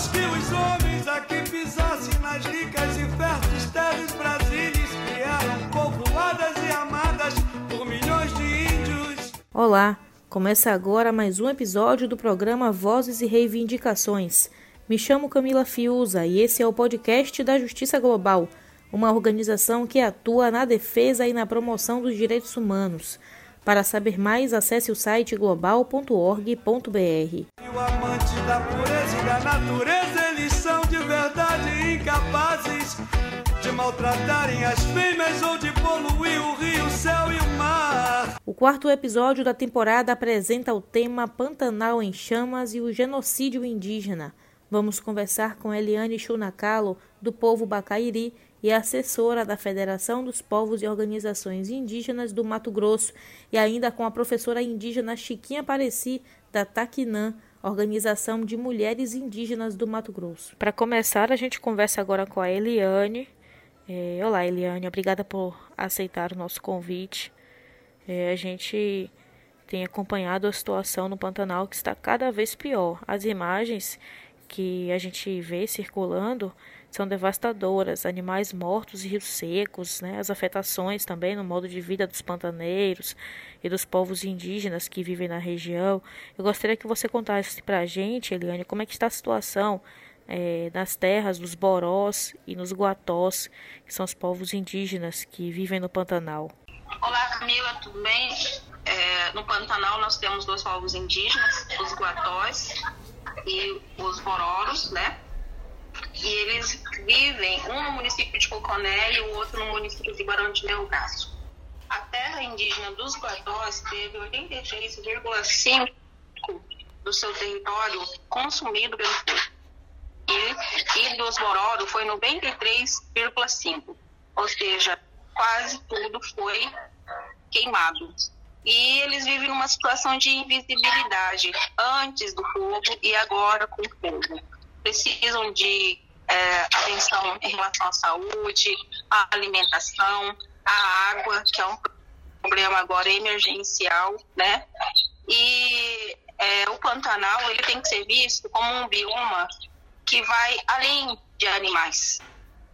Antes que os homens aqui pisassem nas ricas e férteis terras brasileiras que eram povoadas e amadas por milhões de índios. Olá, começa agora mais um episódio do programa Vozes e Reivindicações. Me chamo Camila Fiuza e esse é o podcast da Justiça Global, uma organização que atua na defesa e na promoção dos direitos humanos. Para saber mais, acesse o site global.org.br. O amante da pureza e da natureza, eles são de verdade incapazes de maltratarem as fêmeas ou de poluir o rio, o céu e o mar. O quarto episódio da temporada apresenta o tema Pantanal em Chamas e o genocídio indígena. Vamos conversar com Eliane Chunacalo, do povo Bacairi, e assessora da Federação dos Povos e Organizações Indígenas do Mato Grosso, e ainda com a professora indígena Chiquinha Pareci, da Taquinã, Organização de Mulheres Indígenas do Mato Grosso. Para começar, a gente conversa agora com a Eliane. É, olá, Eliane, obrigada por aceitar o nosso convite. É, a gente tem acompanhado a situação no Pantanal que está cada vez pior. As imagens que a gente vê circulando são devastadoras. Animais mortos e rios secos, né? as afetações também no modo de vida dos pantaneiros e dos povos indígenas que vivem na região. Eu gostaria que você contasse para a gente, Eliane, como é que está a situação é, nas terras dos Borós e nos Guatós, que são os povos indígenas que vivem no Pantanal. Olá, Camila, tudo bem? É, no Pantanal nós temos dois povos indígenas, os Guatós e os Bororos, né? E eles vivem, um no município de Coconé e o outro no município de Barão de Melgaço. A terra indígena dos Guatós teve 83,5% do seu território consumido pelo fogo. E, e dos Bororo foi 93,5%. Ou seja, quase tudo foi queimado e eles vivem numa situação de invisibilidade antes do fogo e agora com o fogo. Precisam de é, atenção em relação à saúde, à alimentação, à água, que é um problema agora emergencial, né? E é, o Pantanal ele tem que ser visto como um bioma que vai além de animais,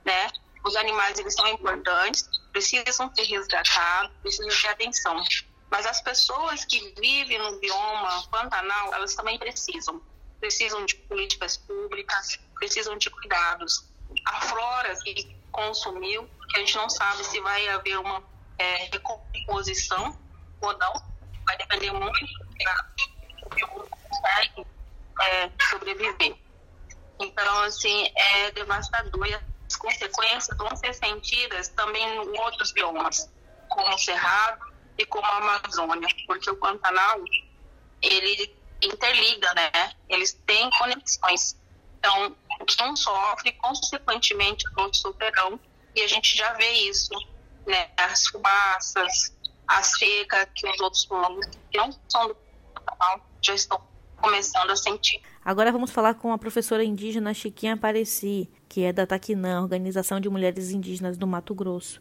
né? Os animais eles são importantes, precisam ser resgatados, precisam de atenção. Mas as pessoas que vivem no bioma Pantanal, elas também precisam. Precisam de políticas públicas, precisam de cuidados. A flora que consumiu, que a gente não sabe se vai haver uma é, recomposição ou não, vai depender muito do que o consegue é, sobreviver. Então, assim, é devastador e as consequências vão ser sentidas também em outros biomas, como o Cerrado, e como a Amazônia, porque o Pantanal ele interliga, né? Eles têm conexões. Então, um sofre, consequentemente, outros sofrerão, e a gente já vê isso, né? As fumaças, a seca que os outros povos que não são do Pantanal já estão começando a sentir. Agora vamos falar com a professora indígena Chiquinha Apareci, que é da Taquinã, Organização de Mulheres Indígenas do Mato Grosso.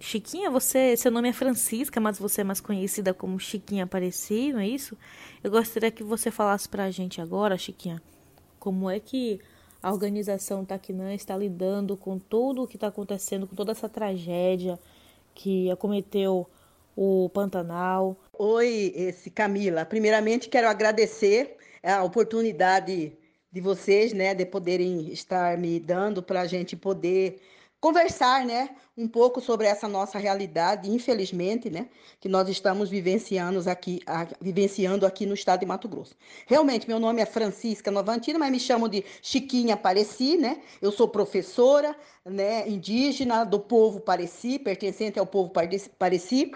Chiquinha, você, seu nome é Francisca, mas você é mais conhecida como Chiquinha Apareci, não é isso? Eu gostaria que você falasse para a gente agora, Chiquinha, como é que a organização Taquinã está lidando com tudo o que está acontecendo, com toda essa tragédia que acometeu o Pantanal. Oi, esse Camila. Primeiramente quero agradecer a oportunidade de vocês, né, de poderem estar me dando para a gente poder conversar, né, um pouco sobre essa nossa realidade, infelizmente, né, que nós estamos vivenciando aqui, a, vivenciando aqui no estado de Mato Grosso. Realmente, meu nome é Francisca Novantina, mas me chamo de Chiquinha Pareci, né? Eu sou professora, né, indígena do povo Pareci, pertencente ao povo Pareci.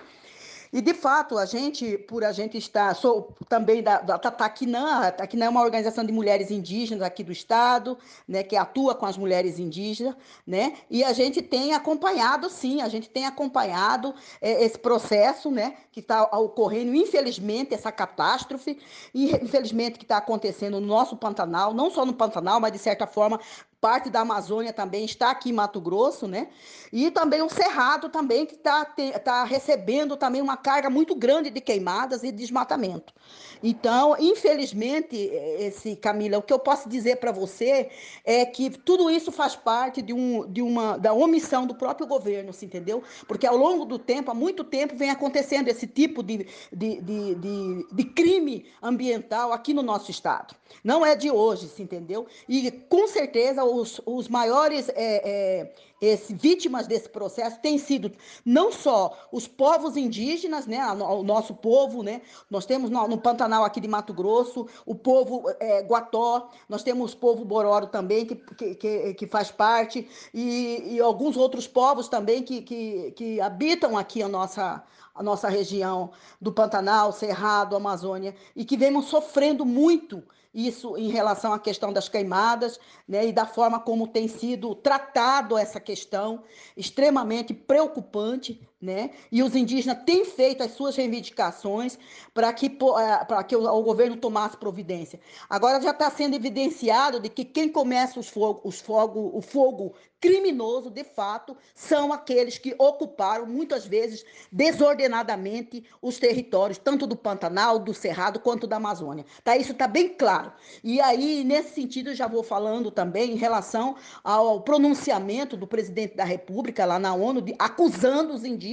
E, de fato, a gente, por a gente estar, sou também da, da Taquinã, a Taquinã é uma organização de mulheres indígenas aqui do estado, né, que atua com as mulheres indígenas, né, e a gente tem acompanhado, sim, a gente tem acompanhado é, esse processo, né, que está ocorrendo, infelizmente, essa catástrofe, e infelizmente que está acontecendo no nosso Pantanal, não só no Pantanal, mas de certa forma parte da Amazônia também está aqui em Mato Grosso, né? E também o Cerrado também que está tá recebendo também uma carga muito grande de queimadas e desmatamento. Então, infelizmente, esse Camila, o que eu posso dizer para você é que tudo isso faz parte de, um, de uma da omissão do próprio governo, se entendeu? Porque ao longo do tempo, há muito tempo, vem acontecendo esse tipo de, de, de, de, de crime ambiental aqui no nosso estado. Não é de hoje, se entendeu? E com certeza os, os maiores é, é, esse, vítimas desse processo têm sido não só os povos indígenas, né, o nosso povo, né? Nós temos no, no Pantanal aqui de Mato Grosso, o povo é, Guató, nós temos o povo Bororo também, que, que, que, que faz parte, e, e, alguns outros povos também que, que, que habitam aqui a nossa, a nossa região do Pantanal, Cerrado, Amazônia, e que vemos sofrendo muito isso em relação à questão das queimadas, né, e da forma como tem sido tratado essa questão, extremamente preocupante, né? E os indígenas têm feito as suas reivindicações para que, eh, para que o, o, governo tomasse providência. Agora já está sendo evidenciado de que quem começa os fogo, os fogo, o fogo criminoso, de fato, são aqueles que ocuparam, muitas vezes, desordenadamente, os territórios, tanto do Pantanal, do Cerrado, quanto da Amazônia. Tá? Isso está bem claro. E aí, nesse sentido, já vou falando também em relação ao pronunciamento do presidente da República lá na ONU, de, acusando os indígenas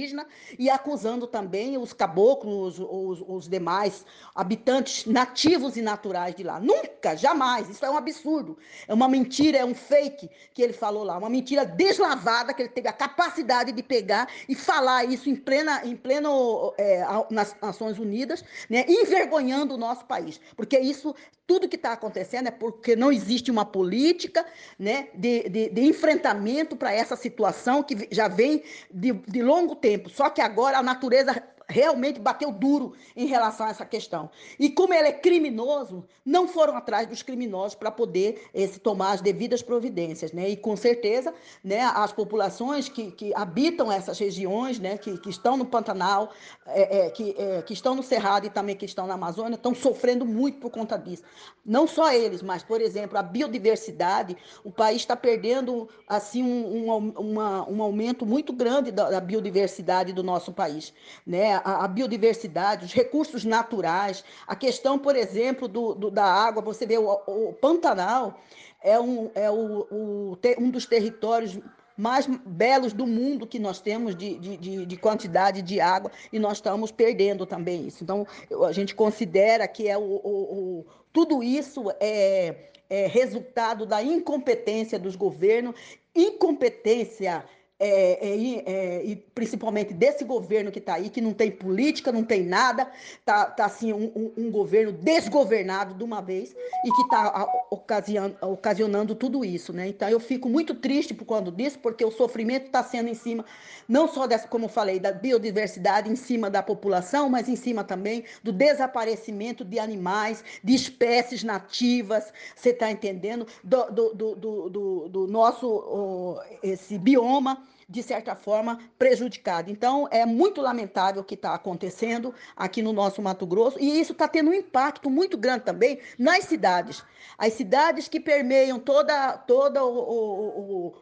e acusando também os caboclos, os, os demais habitantes nativos e naturais de lá. Nunca, jamais. Isso é um absurdo. É uma mentira, é um fake que ele falou lá. Uma mentira mentira deslavada que ele teve a capacidade de pegar e falar isso em plena, em pleno é, nas Nações Unidas, né, envergonhando o nosso país, porque isso tudo que está acontecendo é porque não existe uma política né, de, de, de enfrentamento para essa situação que já vem de, de longo tempo. Só que agora a natureza realmente bateu duro em relação a essa questão. E como ele é criminoso, não foram atrás dos criminosos para poder esse, tomar as devidas providências. Né? E com certeza, né, as populações que, que habitam essas regiões, né, que, que estão no Pantanal, é, é, que, é, que estão no Cerrado e também que estão na Amazônia, estão sofrendo muito por conta disso. Não só eles, mas, por exemplo, a biodiversidade, o país está perdendo assim um, um, uma, um aumento muito grande da, da biodiversidade do nosso país. Né? A, a, biodiversidade, os recursos naturais, a questão, por exemplo, do, do da água. Você vê, o, o Pantanal é, um, é o, o, um dos territórios mais belos do mundo que nós temos de, de, de, quantidade de água e nós estamos perdendo também isso. Então, a gente considera que é o, o, o tudo isso é, é resultado da incompetência dos governos, incompetência é, é, é, e principalmente desse governo que está aí, que não tem política, não tem nada, tá, tá assim um, um, governo desgovernado de uma vez e que está ocasionando, tudo isso, né? Então eu fico muito triste por quando disso, porque o sofrimento está sendo em cima não só dessa, como eu falei, da biodiversidade em cima da população, mas em cima também do desaparecimento de animais, de espécies nativas, você está entendendo? Do, do, do, do, do nosso esse bioma de certa forma, prejudicado. Então, é muito lamentável o que está acontecendo aqui no nosso Mato Grosso, e isso está tendo um impacto muito grande também nas cidades. As cidades que permeiam toda, toda o, o,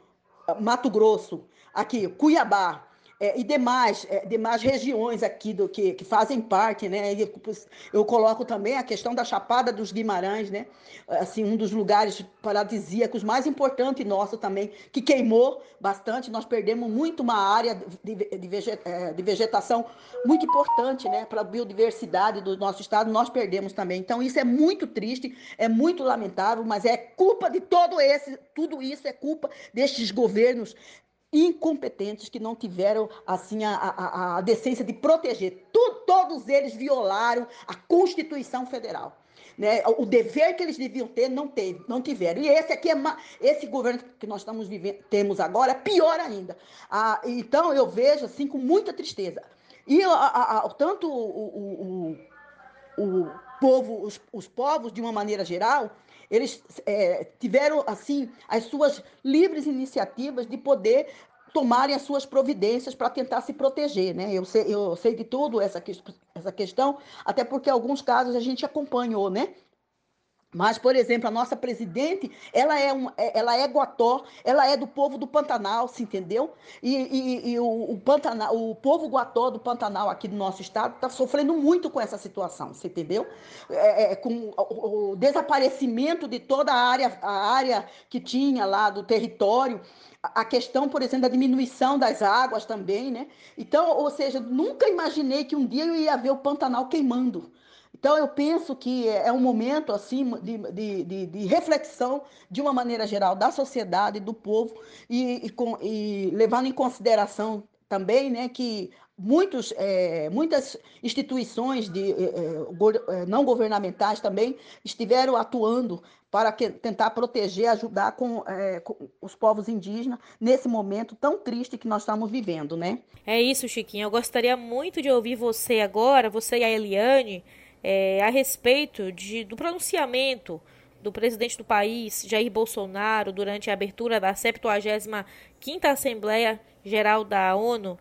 o Mato Grosso, aqui, Cuiabá, é, e demais, é, demais regiões aqui do que, que fazem parte, né? Eu coloco também a questão da Chapada dos Guimarães, né? Assim, um dos lugares paradisíacos mais importantes nosso também, que queimou bastante. Nós perdemos muito uma área de, de, é, de vegetação muito importante, né? Para a biodiversidade do nosso estado, nós perdemos também. Então, isso é muito triste, é muito lamentável, mas é culpa de todo esse, tudo isso é culpa destes governos incompetentes que não tiveram assim a, a, a decência de proteger. Tu, todos eles violaram a Constituição Federal. Né? O dever que eles deviam ter não teve, não tiveram. E esse aqui é esse governo que nós estamos vivendo, temos agora é pior ainda. Ah, então eu vejo assim com muita tristeza. E a, a, tanto o, o, o, o povo, os, os povos de uma maneira geral, eles é, tiveram, assim, as suas livres iniciativas de poder tomarem as suas providências para tentar se proteger, né? Eu sei, eu sei de tudo essa, essa questão, até porque alguns casos a gente acompanhou, né? Mas, por exemplo, a nossa presidente, ela é, um, é, ela é guató, ela é do povo do Pantanal, se entendeu? E, e, e o, o, Pantanal, o povo guató do Pantanal aqui do nosso estado está sofrendo muito com essa situação, se entendeu? É, é, com o, o, desaparecimento de toda a área, a área que tinha lá do território, a questão, por exemplo, da diminuição das águas também, né? Então, ou seja, nunca imaginei que um dia eu ia ver o Pantanal queimando. Então, eu penso que é um momento assim de, de, de, reflexão, de uma maneira geral, da sociedade, do povo, e, e, com, e levando em consideração também né, que muitos, é, muitas instituições de, é, é, não governamentais também estiveram atuando para que, tentar proteger, ajudar com, é, com, os povos indígenas nesse momento tão triste que nós estamos vivendo, né? É isso, Chiquinha. Eu gostaria muito de ouvir você agora, você e a Eliane, é, a respeito de, do pronunciamento do presidente do país, Jair Bolsonaro, durante a abertura da 75ª Assembleia Geral da ONU,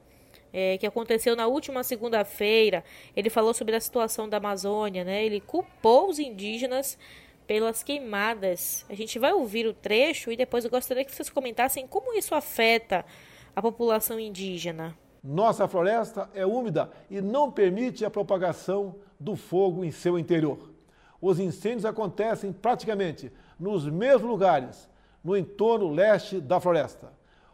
é, que aconteceu na última segunda-feira. Ele falou sobre a situação da Amazônia, né? Ele culpou os indígenas pelas queimadas. A gente vai ouvir o trecho e depois eu gostaria que vocês comentassem como isso afeta a população indígena. Nossa floresta é úmida e não permite a propagação do fogo em seu interior. Os incêndios acontecem praticamente nos mesmos lugares, no entorno leste da floresta,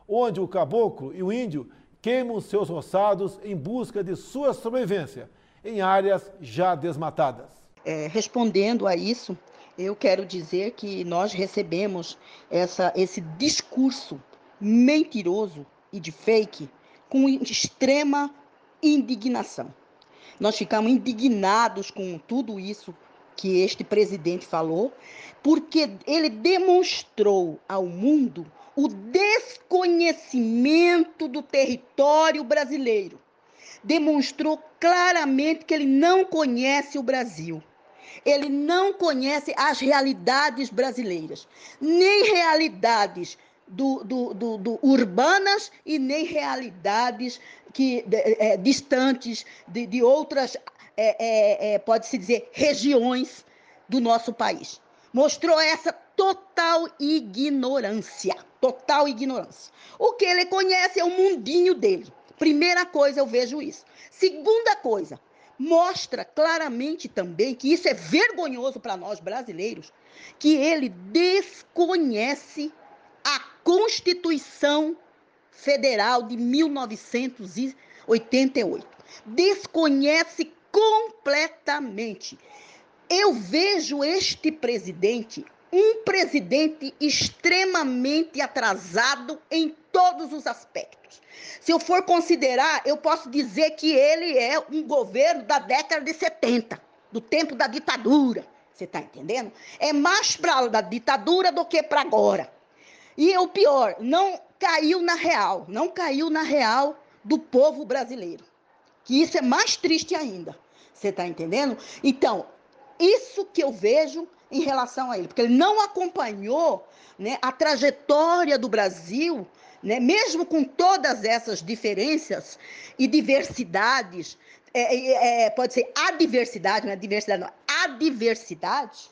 onde o caboclo e o índio queimam seus roçados em busca de sua sobrevivência em áreas já desmatadas. É, respondendo a isso, eu quero dizer que nós recebemos essa, esse discurso mentiroso e de fake com extrema indignação. Nós ficamos indignados com tudo isso que este presidente falou, porque ele demonstrou ao mundo o desconhecimento do território brasileiro. Demonstrou claramente que ele não conhece o Brasil. Ele não conhece as realidades brasileiras, nem realidades do, do, do, do urbanas e nem realidades que, é, distantes de, de outras, é, é, é, pode-se dizer, regiões do nosso país. Mostrou essa total ignorância. Total ignorância. O que ele conhece é o mundinho dele. Primeira coisa, eu vejo isso. Segunda coisa, mostra claramente também que isso é vergonhoso para nós brasileiros, que ele desconhece Constituição Federal de 1988. Desconhece completamente. Eu vejo este presidente um presidente extremamente atrasado em todos os aspectos. Se eu for considerar, eu posso dizer que ele é um governo da década de 70, do tempo da ditadura. Você está entendendo? É mais para a ditadura do que para agora. E o pior, não caiu na real, não caiu na real do povo brasileiro. Que isso é mais triste ainda. Você está entendendo? Então, isso que eu vejo em relação a ele, porque ele não acompanhou né, a trajetória do Brasil, né, mesmo com todas essas diferenças e diversidades, é, é, é pode ser adversidade, não é diversidade, não, adversidade,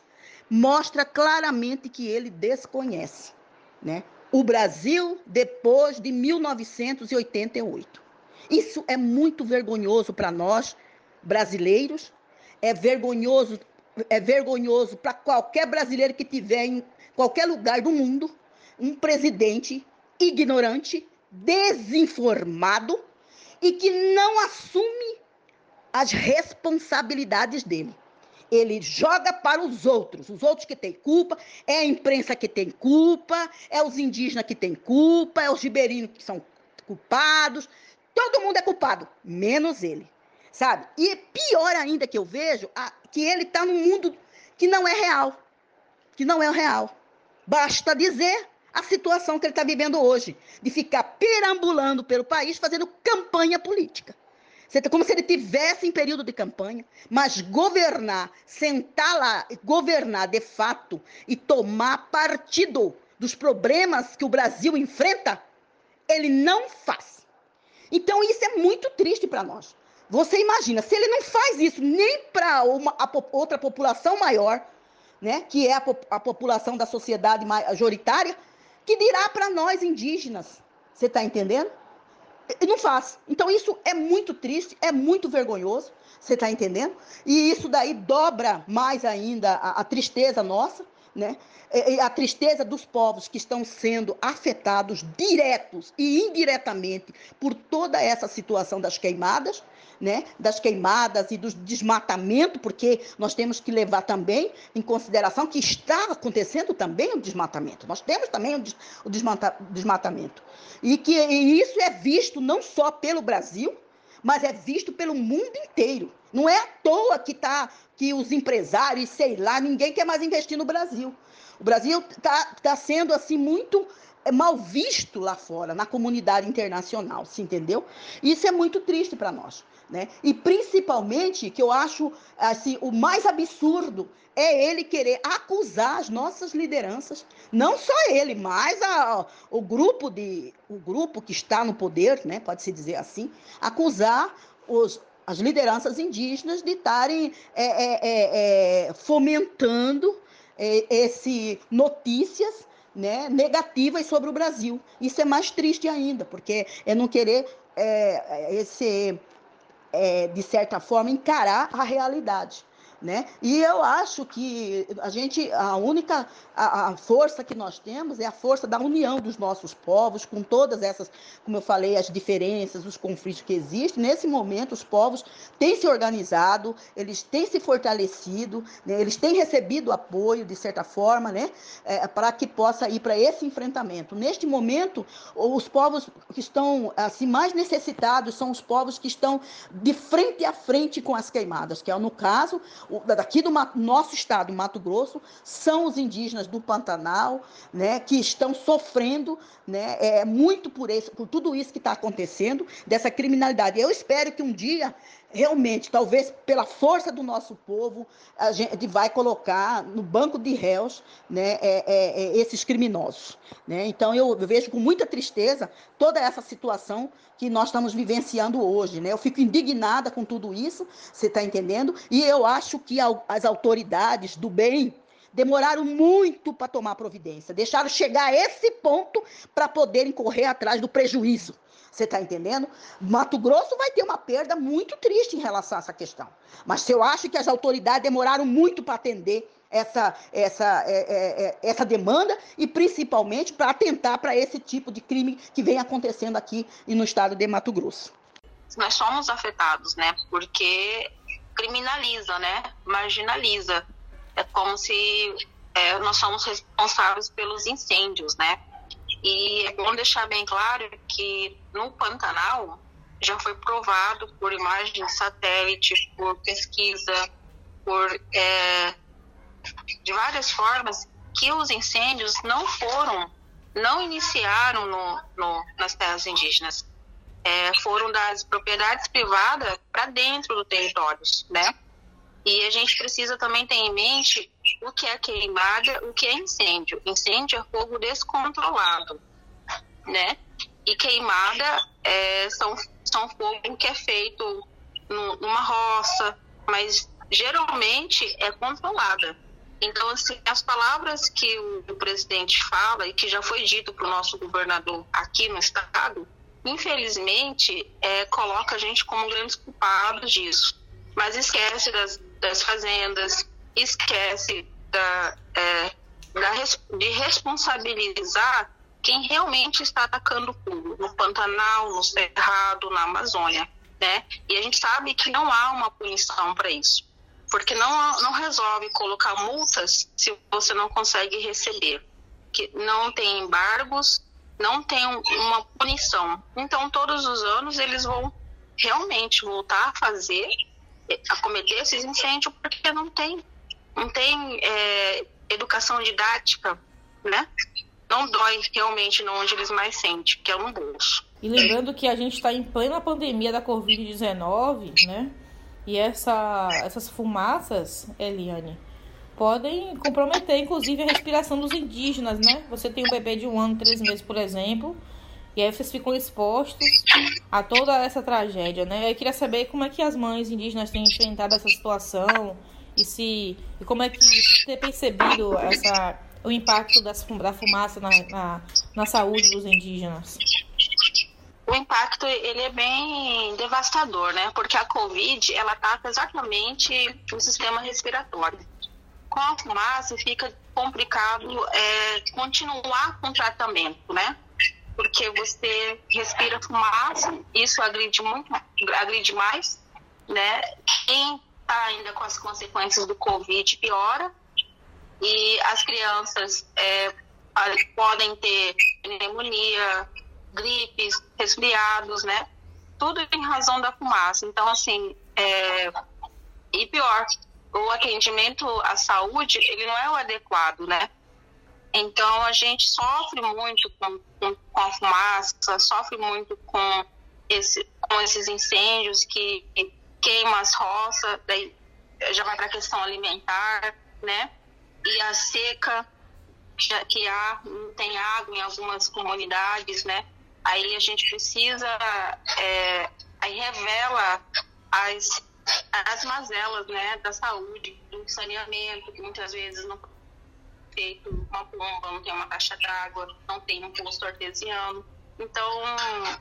mostra claramente que ele desconhece né? o Brasil depois de 1988. Isso é muito vergonhoso para nós brasileiros, é vergonhoso, é vergonhoso para qualquer brasileiro que tiver em qualquer lugar do mundo um presidente ignorante, desinformado e que não assume as responsabilidades dele ele joga para os outros, os outros que têm culpa, é a imprensa que tem culpa, é os indígenas que têm culpa, é os ribeirinhos que são culpados, todo mundo é culpado, menos ele, sabe? E pior ainda que eu vejo, a, que ele está num mundo que não é real, que não é real. Basta dizer a situação que ele está vivendo hoje, de ficar perambulando pelo país fazendo campanha política. Tá como se ele tivesse em período de campanha, mas governar, sentar lá, governar de fato e tomar partido dos problemas que o Brasil enfrenta, ele não faz. Então isso é muito triste para nós. Você imagina, se ele não faz isso nem para outra população maior, né, que é a, a população da sociedade majoritária, que dirá para nós indígenas. Você está entendendo? Não faz. Então isso é muito triste, é muito vergonhoso. Você está entendendo? E isso daí dobra mais ainda a, a tristeza nossa, né? a tristeza dos povos que estão sendo afetados diretos e indiretamente por toda essa situação das queimadas, né, das queimadas e do desmatamento, porque nós temos que levar também em consideração que está acontecendo também o desmatamento. Nós temos também o desmatamento. E que e isso é visto não só pelo Brasil, mas é visto pelo mundo inteiro. Não é à toa que tá que os empresários, sei lá, ninguém quer mais investir no Brasil. O Brasil está tá sendo assim muito é, mal visto lá fora, na comunidade internacional, se entendeu? Isso é muito triste para nós. Né? E principalmente, que eu acho assim, o mais absurdo é ele querer acusar as nossas lideranças, não só ele, mas a, o grupo de o grupo que está no poder, né, pode se dizer assim, acusar os, as lideranças indígenas de estarem é, é, é, é fomentando é, esse notícias né, negativas sobre o Brasil. Isso é mais triste ainda, porque é não querer esse de certa forma, encarar a realidade. Né? E eu acho que a gente, a única a, a, força que nós temos é a força da união dos nossos povos, com todas essas, como eu falei, as diferenças, os conflitos que existem. Nesse momento, os povos têm se organizado, eles têm se fortalecido, né? eles têm recebido apoio, de certa forma, né? É, para que possa ir para esse enfrentamento. Neste momento, os povos que estão assim, mais necessitados são os povos que estão de frente a frente com as queimadas, que é, no caso, daqui do nosso estado, Mato Grosso, são os indígenas do Pantanal, né, que estão sofrendo, né, é, muito por, esse, por tudo isso que está acontecendo, dessa criminalidade. Eu espero que um dia realmente, talvez pela força do nosso povo, a gente vai colocar no banco de réus né, é, é, é, esses criminosos. Né? Então, eu vejo com muita tristeza toda essa situação que nós estamos vivenciando hoje. Né? Eu fico indignada com tudo isso, você está entendendo? E eu acho que as autoridades do bem demoraram muito para tomar providência, deixaram chegar a esse ponto para poderem correr atrás do prejuízo. Você está entendendo? Mato Grosso vai ter uma perda muito triste em relação a essa questão. Mas eu acho que as autoridades demoraram muito para atender essa, essa, é, é, é, essa demanda e principalmente para atentar para esse tipo de crime que vem acontecendo aqui no estado de Mato Grosso. Nós somos afetados, né? Porque criminaliza, né? Marginaliza. É como se é, nós somos responsáveis pelos incêndios, né? E é bom deixar bem claro que no Pantanal já foi provado por imagem de satélite, por pesquisa, por é, de várias formas que os incêndios não foram, não iniciaram no, no, nas terras indígenas, é, foram das propriedades privadas para dentro do território, né? E a gente precisa também ter em mente o que é queimada, o que é incêndio. Incêndio é fogo descontrolado, né? E queimada é, são, são fogo que é feito numa roça, mas geralmente é controlada. Então, assim, as palavras que o, o presidente fala e que já foi dito para o nosso governador aqui no estado, infelizmente, é, coloca a gente como grandes culpados disso. Mas esquece das, das fazendas, esquece da, é, da, de responsabilizar quem realmente está atacando fogo no Pantanal, no Cerrado, na Amazônia, né? E a gente sabe que não há uma punição para isso, porque não, não resolve colocar multas se você não consegue receber, que não tem embargos, não tem uma punição. Então, todos os anos eles vão realmente voltar a fazer, a cometer esses incêndios, porque não tem, não tem é, educação didática, né? não dói realmente onde eles mais sentem, que é no bolso. E lembrando que a gente está em plena pandemia da Covid-19, né? E essa, essas fumaças, Eliane, podem comprometer, inclusive, a respiração dos indígenas, né? Você tem um bebê de um ano, três meses, por exemplo, e aí vocês ficam expostos a toda essa tragédia, né? Eu queria saber como é que as mães indígenas têm enfrentado essa situação e se e como é que você tem percebido essa, o impacto das, da fumaça na, na, na saúde dos indígenas? o impacto ele é bem devastador, né? Porque a Covid ela ataca exatamente o sistema respiratório. Com a fumaça fica complicado é, continuar com o tratamento, né? Porque você respira fumaça, isso agride muito, agride mais, né? Quem está ainda com as consequências do Covid piora e as crianças é, podem ter pneumonia, gripes, resfriados, né? Tudo em razão da fumaça. Então, assim, é... e pior, o atendimento à saúde, ele não é o adequado, né? Então, a gente sofre muito com, com, com a fumaça, sofre muito com, esse, com esses incêndios que queimam as roças, daí já vai para a questão alimentar, né? E a seca, que há, não tem água em algumas comunidades, né? aí a gente precisa, é, aí revela as, as mazelas né, da saúde, do saneamento, que muitas vezes não tem uma bomba, não tem uma caixa d'água, não tem um posto artesiano. Então,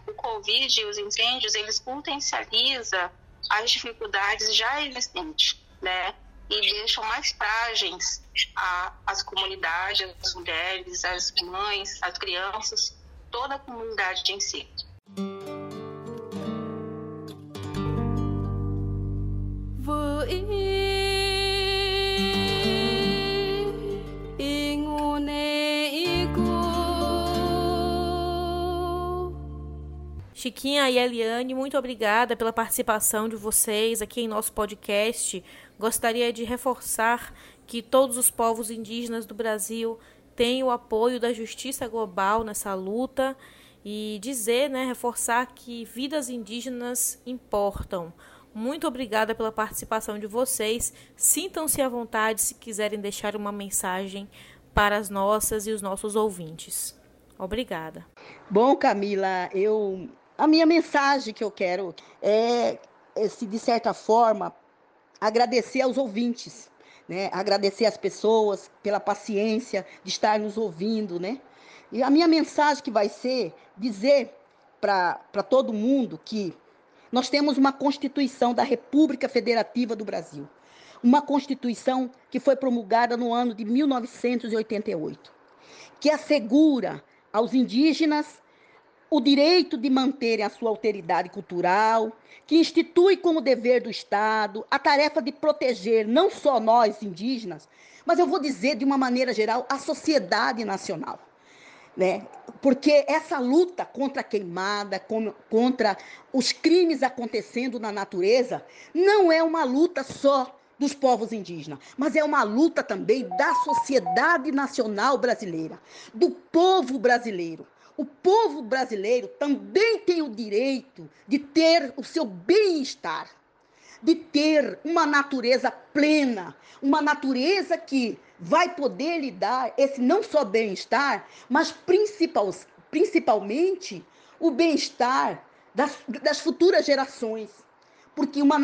o Covid e os incêndios, eles potencializam as dificuldades já existentes, né? E deixam mais frágeis a, as comunidades, as mulheres, as mães, as crianças, toda a comunidade em si. Chiquinha e Eliane, muito obrigada pela participação de vocês aqui em nosso podcast. Gostaria de reforçar que todos os povos indígenas do Brasil tem o apoio da justiça global nessa luta e dizer, né, reforçar que vidas indígenas importam. Muito obrigada pela participação de vocês. Sintam-se à vontade se quiserem deixar uma mensagem para as nossas e os nossos ouvintes. Obrigada. Bom, Camila, eu a minha mensagem que eu quero é, é se de certa forma agradecer aos ouvintes né? Agradecer as pessoas pela paciência de estar nos ouvindo, né? E a minha mensagem que vai ser dizer para todo mundo que nós temos uma Constituição da República Federativa do Brasil. Uma Constituição que foi promulgada no ano de 1988, que assegura aos indígenas o direito de manterem a sua alteridade cultural, que institui como dever do Estado a tarefa de proteger não só nós indígenas, mas eu vou dizer de uma maneira geral a sociedade nacional. Né? Porque essa luta contra a queimada, contra os crimes acontecendo na natureza, não é uma luta só dos povos indígenas, mas é uma luta também da sociedade nacional brasileira, do povo brasileiro o povo brasileiro também tem o direito de ter o seu bem-estar, de ter uma natureza plena, uma natureza que vai poder lhe dar esse não só bem-estar, mas principal, principalmente o bem-estar das, das futuras gerações. Porque uma,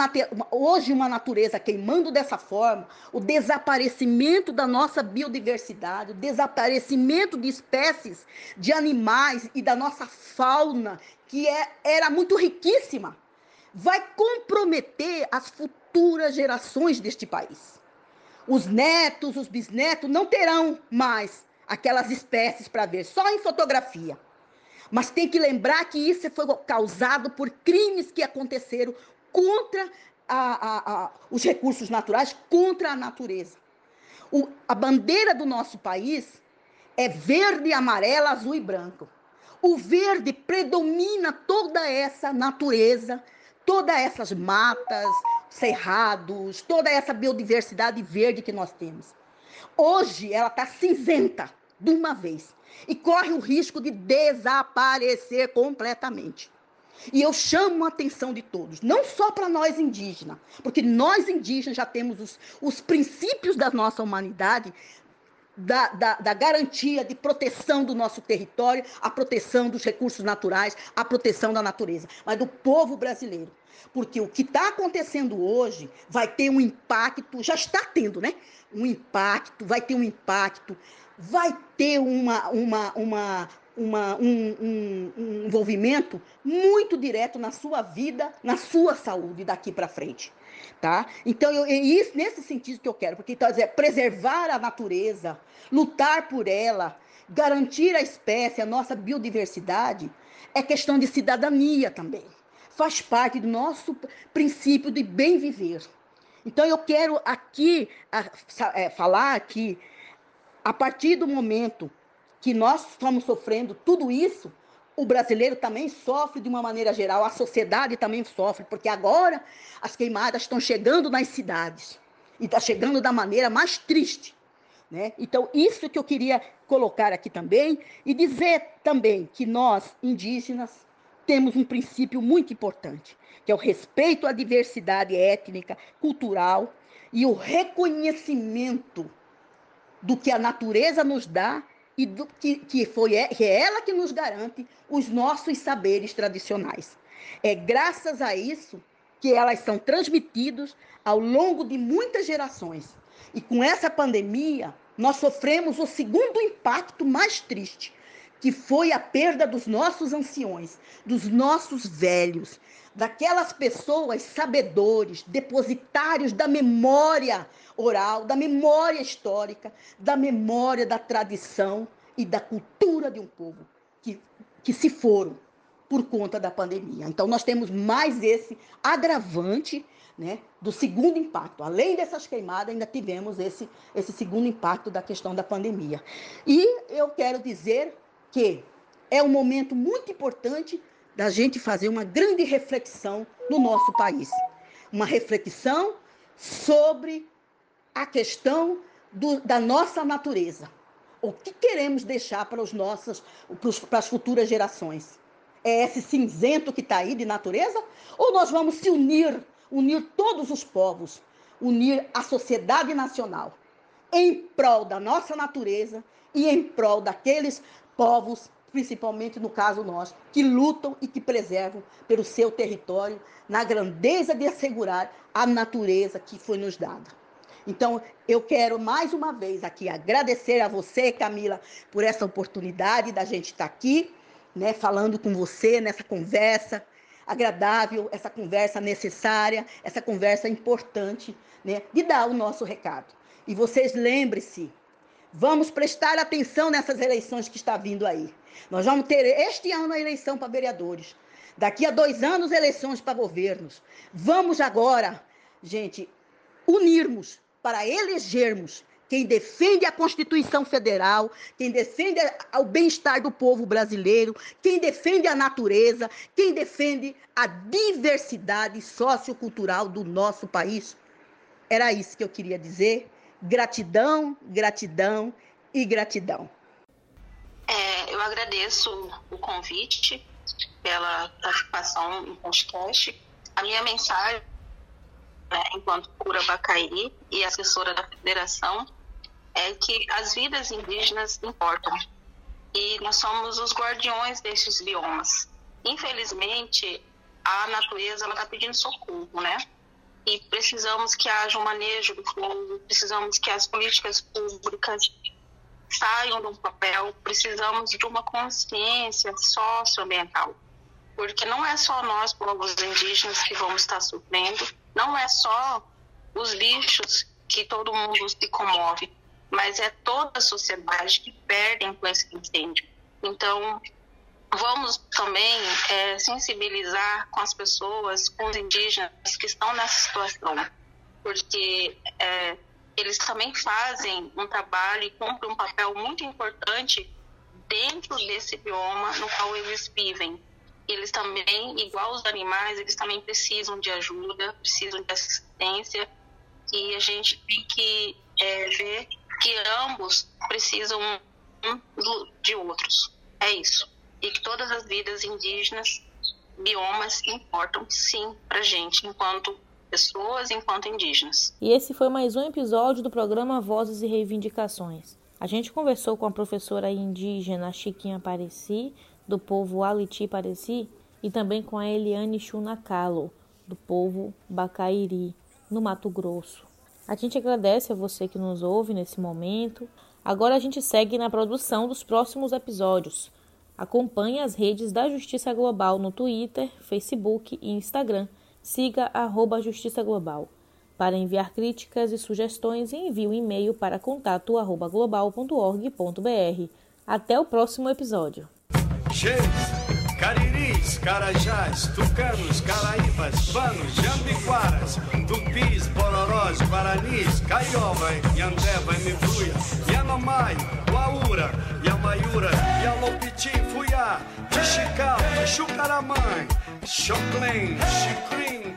hoje uma natureza queimando dessa forma, o desaparecimento da nossa biodiversidade, o desaparecimento de espécies de animais e da nossa fauna, que é, era muito riquíssima, vai comprometer as futuras gerações deste país. Os netos, os bisnetos não terão mais aquelas espécies para ver, só em fotografia. Mas tem que lembrar que isso foi causado por crimes que aconteceram contra a, a, a, os recursos naturais, contra a natureza. O, a bandeira do nosso país é verde, amarela, azul e branco. O verde predomina toda essa natureza, todas essas matas, cerrados, toda essa biodiversidade verde que nós temos. Hoje ela está cinzenta de uma vez e corre o risco de desaparecer completamente. E eu chamo a atenção de todos, não só para nós indígenas, porque nós indígenas já temos os, os princípios da nossa humanidade, da, da, da, garantia de proteção do nosso território, a proteção dos recursos naturais, a proteção da natureza, mas do povo brasileiro. Porque o que está acontecendo hoje vai ter um impacto, já está tendo, né? Um impacto, vai ter um impacto, vai ter uma, uma, uma, uma, um, um, um envolvimento muito direto na sua vida, na sua saúde daqui para frente. Tá? Então, eu, é isso, nesse sentido que eu quero, porque então, é preservar a natureza, lutar por ela, garantir a espécie, a nossa biodiversidade, é questão de cidadania também. Faz parte do nosso princípio de bem viver. Então, eu quero aqui a, é, falar que, a partir do momento que nós estamos sofrendo tudo isso, o brasileiro também sofre de uma maneira geral, a sociedade também sofre, porque agora as queimadas estão chegando nas cidades e está chegando da maneira mais triste. Né? Então, isso que eu queria colocar aqui também e dizer também que nós, indígenas, temos um princípio muito importante, que é o respeito à diversidade étnica, cultural e o reconhecimento do que a natureza nos dá e do, que, que, foi, que é ela que nos garante os nossos saberes tradicionais. É graças a isso que elas são transmitidos ao longo de muitas gerações. E com essa pandemia, nós sofremos o segundo impacto mais triste, que foi a perda dos nossos anciões, dos nossos velhos, daquelas pessoas sabedores, depositários da memória oral, da memória histórica, da memória da tradição e da cultura de um povo que, que se foram por conta da pandemia. Então, nós temos mais esse agravante né, do segundo impacto. Além dessas queimadas, ainda tivemos esse, esse segundo impacto da questão da pandemia. E eu quero dizer que é um momento muito importante da gente fazer uma grande reflexão no nosso país. Uma reflexão sobre a questão do, da nossa natureza. O que queremos deixar para, os nossos, para as futuras gerações? É esse cinzento que está aí de natureza? Ou nós vamos se unir, unir todos os povos, unir a sociedade nacional em prol da nossa natureza e em prol daqueles povos principalmente no caso nós, que lutam e que preservam pelo seu território, na grandeza de assegurar a natureza que foi nos dada. Então, eu quero mais uma vez aqui agradecer a você, Camila, por essa oportunidade da gente estar aqui, né, falando com você nessa conversa agradável, essa conversa necessária, essa conversa importante, né, de dar o nosso recado. E vocês lembrem-se, vamos prestar atenção nessas eleições que está vindo aí. Nós vamos ter este ano a eleição para vereadores. Daqui a dois anos, eleições para governos. Vamos agora, gente, unirmos para elegermos quem defende a Constituição Federal, quem defende o bem-estar do povo brasileiro, quem defende a natureza, quem defende a diversidade sociocultural do nosso país. Era isso que eu queria dizer. Gratidão, gratidão e gratidão. É, eu agradeço o convite pela participação no podcast. A minha mensagem, né, enquanto cura Bacairi e assessora da federação, é que as vidas indígenas importam e nós somos os guardiões desses biomas. Infelizmente, a natureza está pedindo socorro, né? E precisamos que haja um manejo do fogo, precisamos que as políticas públicas saiam do papel, precisamos de uma consciência socioambiental. Porque não é só nós, povos indígenas, que vamos estar sofrendo, não é só os bichos que todo mundo se comove, mas é toda a sociedade que perdem com esse incêndio. Então, vamos também é, sensibilizar com as pessoas, com os indígenas que estão nessa situação, porque é, eles também fazem um trabalho e cumprem um papel muito importante dentro desse bioma no qual eles vivem. Eles também, igual os animais, eles também precisam de ajuda, precisam de assistência e a gente tem que é, ver que ambos precisam um de outros. É isso. E que todas as vidas indígenas, biomas importam sim para gente enquanto pessoas enquanto indígenas. E esse foi mais um episódio do programa Vozes e Reivindicações. A gente conversou com a professora indígena Chiquinha Pareci, do povo Aliti Pareci, e também com a Eliane Chunacalo, do povo Bacairi, no Mato Grosso. A gente agradece a você que nos ouve nesse momento. Agora a gente segue na produção dos próximos episódios. Acompanhe as redes da Justiça Global no Twitter, Facebook e Instagram. Siga arroba Justiça Global. Para enviar críticas e sugestões, envie um e-mail para contato@global.org.br. Até o próximo episódio. Cariris, Carajás, Tucanos, Caraíbas, Jambiquaras, Tupis, Bororós, Guaranis, Caiova, Yandeva, Yanomai, Uaura, Yamaiura, Yalopiti, Fuyá, Tixical, Chucaramã, Choclen, Chicrim,